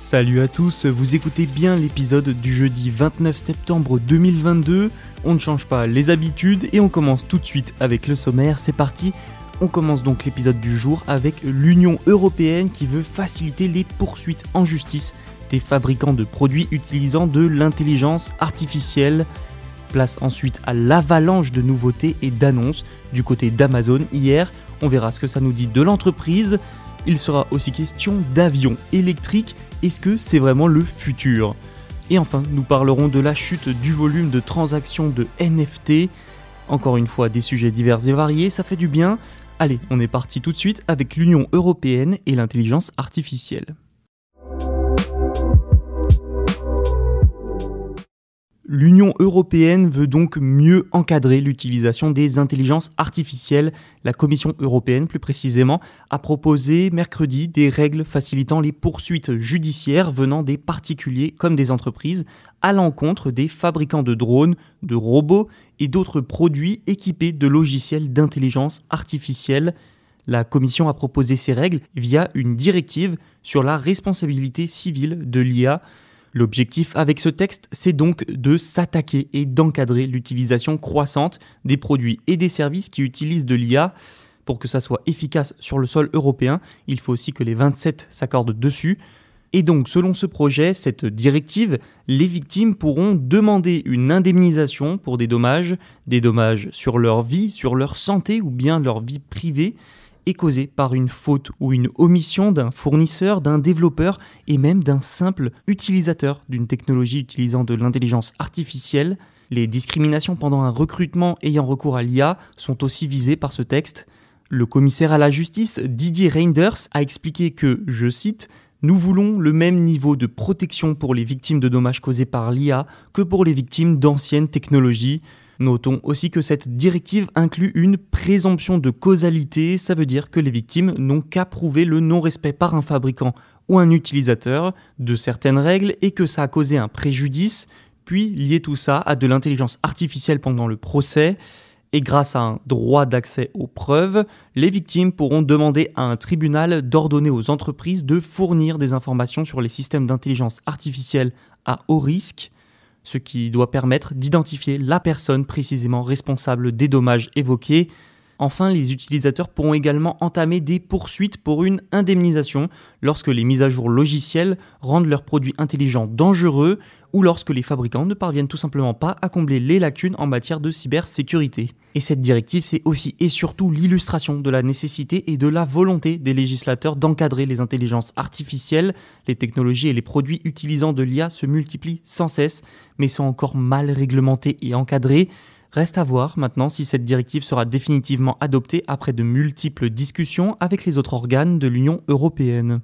Salut à tous, vous écoutez bien l'épisode du jeudi 29 septembre 2022. On ne change pas les habitudes et on commence tout de suite avec le sommaire. C'est parti, on commence donc l'épisode du jour avec l'Union européenne qui veut faciliter les poursuites en justice des fabricants de produits utilisant de l'intelligence artificielle. Place ensuite à l'avalanche de nouveautés et d'annonces du côté d'Amazon hier. On verra ce que ça nous dit de l'entreprise. Il sera aussi question d'avions électriques. Est-ce que c'est vraiment le futur? Et enfin, nous parlerons de la chute du volume de transactions de NFT. Encore une fois, des sujets divers et variés, ça fait du bien. Allez, on est parti tout de suite avec l'Union européenne et l'intelligence artificielle. L'Union européenne veut donc mieux encadrer l'utilisation des intelligences artificielles. La Commission européenne, plus précisément, a proposé mercredi des règles facilitant les poursuites judiciaires venant des particuliers comme des entreprises à l'encontre des fabricants de drones, de robots et d'autres produits équipés de logiciels d'intelligence artificielle. La Commission a proposé ces règles via une directive sur la responsabilité civile de l'IA. L'objectif avec ce texte, c'est donc de s'attaquer et d'encadrer l'utilisation croissante des produits et des services qui utilisent de l'IA. Pour que ça soit efficace sur le sol européen, il faut aussi que les 27 s'accordent dessus. Et donc, selon ce projet, cette directive, les victimes pourront demander une indemnisation pour des dommages, des dommages sur leur vie, sur leur santé ou bien leur vie privée, est causée par une faute ou une omission d'un fournisseur, d'un développeur et même d'un simple utilisateur d'une technologie utilisant de l'intelligence artificielle. Les discriminations pendant un recrutement ayant recours à l'IA sont aussi visées par ce texte. Le commissaire à la justice, Didier Reinders, a expliqué que, je cite, nous voulons le même niveau de protection pour les victimes de dommages causés par l'IA que pour les victimes d'anciennes technologies. Notons aussi que cette directive inclut une présomption de causalité, ça veut dire que les victimes n'ont qu'à prouver le non-respect par un fabricant ou un utilisateur de certaines règles et que ça a causé un préjudice, puis lier tout ça à de l'intelligence artificielle pendant le procès. Et grâce à un droit d'accès aux preuves, les victimes pourront demander à un tribunal d'ordonner aux entreprises de fournir des informations sur les systèmes d'intelligence artificielle à haut risque ce qui doit permettre d'identifier la personne précisément responsable des dommages évoqués. Enfin, les utilisateurs pourront également entamer des poursuites pour une indemnisation lorsque les mises à jour logicielles rendent leurs produits intelligents dangereux ou lorsque les fabricants ne parviennent tout simplement pas à combler les lacunes en matière de cybersécurité. Et cette directive, c'est aussi et surtout l'illustration de la nécessité et de la volonté des législateurs d'encadrer les intelligences artificielles. Les technologies et les produits utilisant de l'IA se multiplient sans cesse, mais sont encore mal réglementés et encadrés. Reste à voir maintenant si cette directive sera définitivement adoptée après de multiples discussions avec les autres organes de l'Union européenne.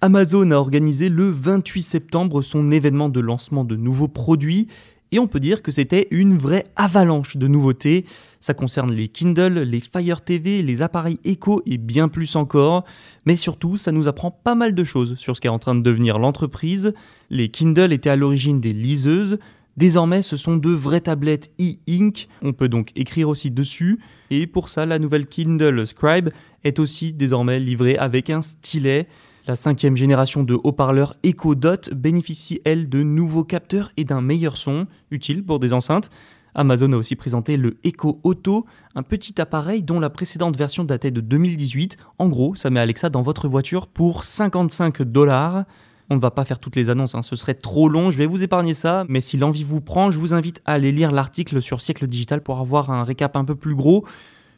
Amazon a organisé le 28 septembre son événement de lancement de nouveaux produits et on peut dire que c'était une vraie avalanche de nouveautés. Ça concerne les Kindle, les Fire TV, les appareils Echo et bien plus encore. Mais surtout, ça nous apprend pas mal de choses sur ce qu'est en train de devenir l'entreprise. Les Kindle étaient à l'origine des liseuses. Désormais, ce sont de vraies tablettes e-ink. On peut donc écrire aussi dessus. Et pour ça, la nouvelle Kindle Scribe est aussi désormais livrée avec un stylet. La cinquième génération de haut-parleurs Echo Dot bénéficie, elle, de nouveaux capteurs et d'un meilleur son, utile pour des enceintes. Amazon a aussi présenté le Echo Auto, un petit appareil dont la précédente version datait de 2018. En gros, ça met Alexa dans votre voiture pour 55 dollars. On ne va pas faire toutes les annonces, hein, ce serait trop long, je vais vous épargner ça, mais si l'envie vous prend, je vous invite à aller lire l'article sur Siècle Digital pour avoir un récap un peu plus gros,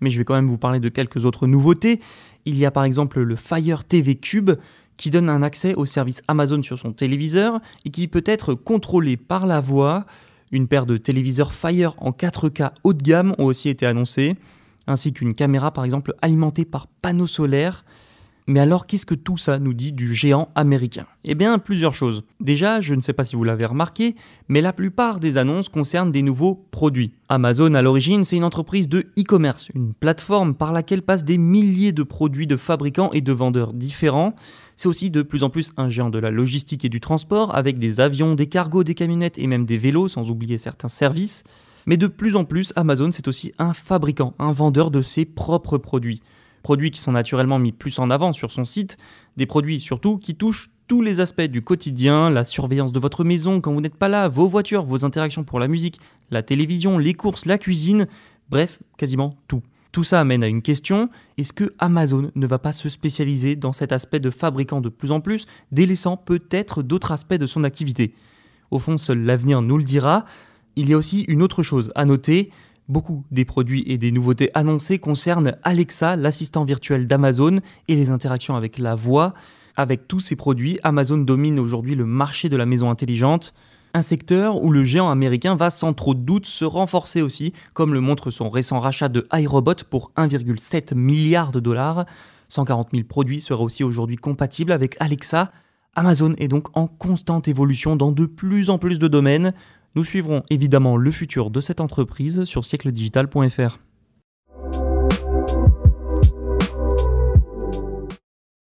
mais je vais quand même vous parler de quelques autres nouveautés. Il y a par exemple le Fire TV Cube, qui donne un accès au service Amazon sur son téléviseur et qui peut être contrôlé par la voix. Une paire de téléviseurs Fire en 4K haut de gamme ont aussi été annoncés, ainsi qu'une caméra par exemple alimentée par panneaux solaires. Mais alors, qu'est-ce que tout ça nous dit du géant américain? Eh bien, plusieurs choses. Déjà, je ne sais pas si vous l'avez remarqué, mais la plupart des annonces concernent des nouveaux produits. Amazon, à l'origine, c'est une entreprise de e-commerce, une plateforme par laquelle passent des milliers de produits de fabricants et de vendeurs différents. C'est aussi de plus en plus un géant de la logistique et du transport, avec des avions, des cargos, des camionnettes et même des vélos, sans oublier certains services. Mais de plus en plus, Amazon, c'est aussi un fabricant, un vendeur de ses propres produits produits qui sont naturellement mis plus en avant sur son site, des produits surtout qui touchent tous les aspects du quotidien, la surveillance de votre maison quand vous n'êtes pas là, vos voitures, vos interactions pour la musique, la télévision, les courses, la cuisine, bref, quasiment tout. Tout ça amène à une question, est-ce que Amazon ne va pas se spécialiser dans cet aspect de fabricant de plus en plus, délaissant peut-être d'autres aspects de son activité? Au fond, seul l'avenir nous le dira. Il y a aussi une autre chose à noter, Beaucoup des produits et des nouveautés annoncées concernent Alexa, l'assistant virtuel d'Amazon, et les interactions avec la voix. Avec tous ces produits, Amazon domine aujourd'hui le marché de la maison intelligente, un secteur où le géant américain va sans trop de doute se renforcer aussi, comme le montre son récent rachat de iRobot pour 1,7 milliard de dollars. 140 000 produits seraient aussi aujourd'hui compatibles avec Alexa. Amazon est donc en constante évolution dans de plus en plus de domaines. Nous suivrons évidemment le futur de cette entreprise sur siècledigital.fr.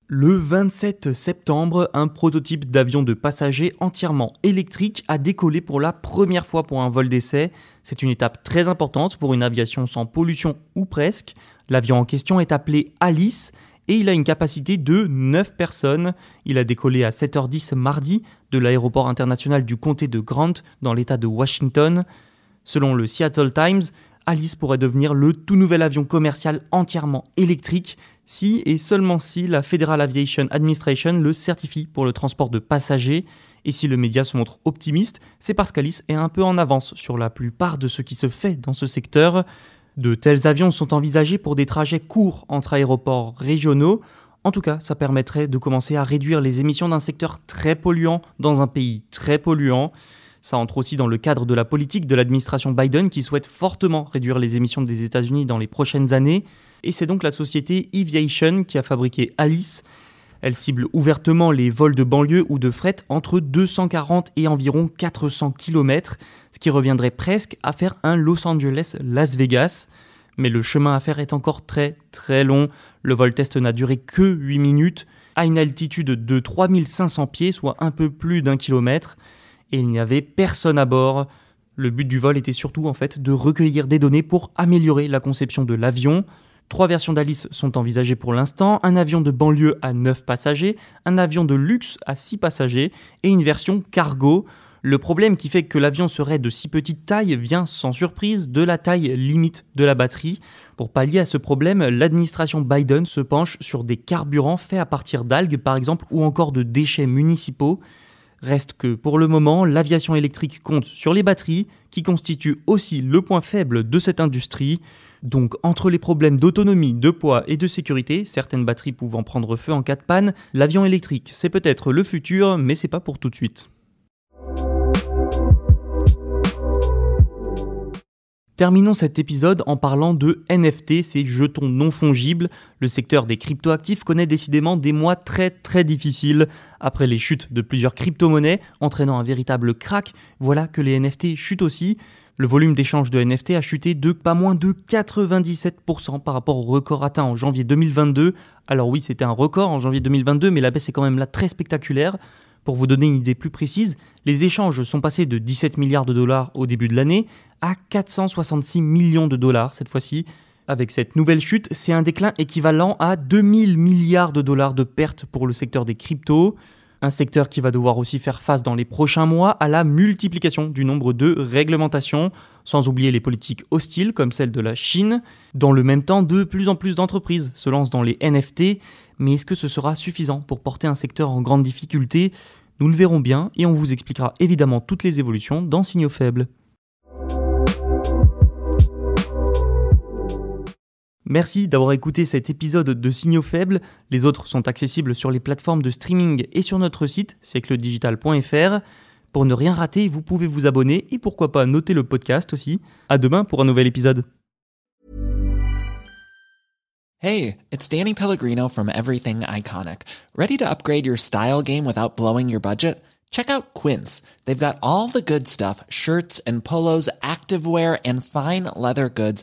Le 27 septembre, un prototype d'avion de passagers entièrement électrique a décollé pour la première fois pour un vol d'essai. C'est une étape très importante pour une aviation sans pollution ou presque. L'avion en question est appelé Alice et il a une capacité de 9 personnes. Il a décollé à 7h10 mardi de l'aéroport international du comté de Grant dans l'État de Washington. Selon le Seattle Times, Alice pourrait devenir le tout nouvel avion commercial entièrement électrique si et seulement si la Federal Aviation Administration le certifie pour le transport de passagers. Et si le média se montre optimiste, c'est parce qu'Alice est un peu en avance sur la plupart de ce qui se fait dans ce secteur. De tels avions sont envisagés pour des trajets courts entre aéroports régionaux. En tout cas, ça permettrait de commencer à réduire les émissions d'un secteur très polluant dans un pays très polluant. Ça entre aussi dans le cadre de la politique de l'administration Biden qui souhaite fortement réduire les émissions des États-Unis dans les prochaines années. Et c'est donc la société Eviation qui a fabriqué Alice. Elle cible ouvertement les vols de banlieue ou de fret entre 240 et environ 400 km, ce qui reviendrait presque à faire un Los Angeles-Las Vegas. Mais le chemin à faire est encore très très long. Le vol test n'a duré que 8 minutes, à une altitude de 3500 pieds, soit un peu plus d'un kilomètre, et il n'y avait personne à bord. Le but du vol était surtout en fait de recueillir des données pour améliorer la conception de l'avion. Trois versions d'Alice sont envisagées pour l'instant, un avion de banlieue à 9 passagers, un avion de luxe à 6 passagers et une version cargo. Le problème qui fait que l'avion serait de si petite taille vient sans surprise de la taille limite de la batterie. Pour pallier à ce problème, l'administration Biden se penche sur des carburants faits à partir d'algues par exemple ou encore de déchets municipaux. Reste que pour le moment, l'aviation électrique compte sur les batteries, qui constituent aussi le point faible de cette industrie. Donc entre les problèmes d'autonomie, de poids et de sécurité, certaines batteries pouvant prendre feu en cas de panne, l'avion électrique c'est peut-être le futur, mais c'est pas pour tout de suite. Terminons cet épisode en parlant de NFT, ces jetons non fongibles. Le secteur des cryptoactifs connaît décidément des mois très très difficiles. Après les chutes de plusieurs crypto-monnaies entraînant un véritable crack, voilà que les NFT chutent aussi. Le volume d'échange de NFT a chuté de pas moins de 97% par rapport au record atteint en janvier 2022. Alors oui, c'était un record en janvier 2022, mais la baisse est quand même là très spectaculaire. Pour vous donner une idée plus précise, les échanges sont passés de 17 milliards de dollars au début de l'année à 466 millions de dollars cette fois-ci. Avec cette nouvelle chute, c'est un déclin équivalent à 2000 milliards de dollars de pertes pour le secteur des cryptos. Un secteur qui va devoir aussi faire face dans les prochains mois à la multiplication du nombre de réglementations, sans oublier les politiques hostiles comme celle de la Chine. Dans le même temps, de plus en plus d'entreprises se lancent dans les NFT, mais est-ce que ce sera suffisant pour porter un secteur en grande difficulté? Nous le verrons bien et on vous expliquera évidemment toutes les évolutions dans Signaux Faibles. Merci d'avoir écouté cet épisode de Signaux Faibles. Les autres sont accessibles sur les plateformes de streaming et sur notre site, siècledigital.fr. Pour ne rien rater, vous pouvez vous abonner et pourquoi pas noter le podcast aussi. À demain pour un nouvel épisode. Hey, it's Danny Pellegrino from Everything Iconic. Ready to upgrade your style game without blowing your budget? Check out Quince. They've got all the good stuff, shirts and polos, activewear and fine leather goods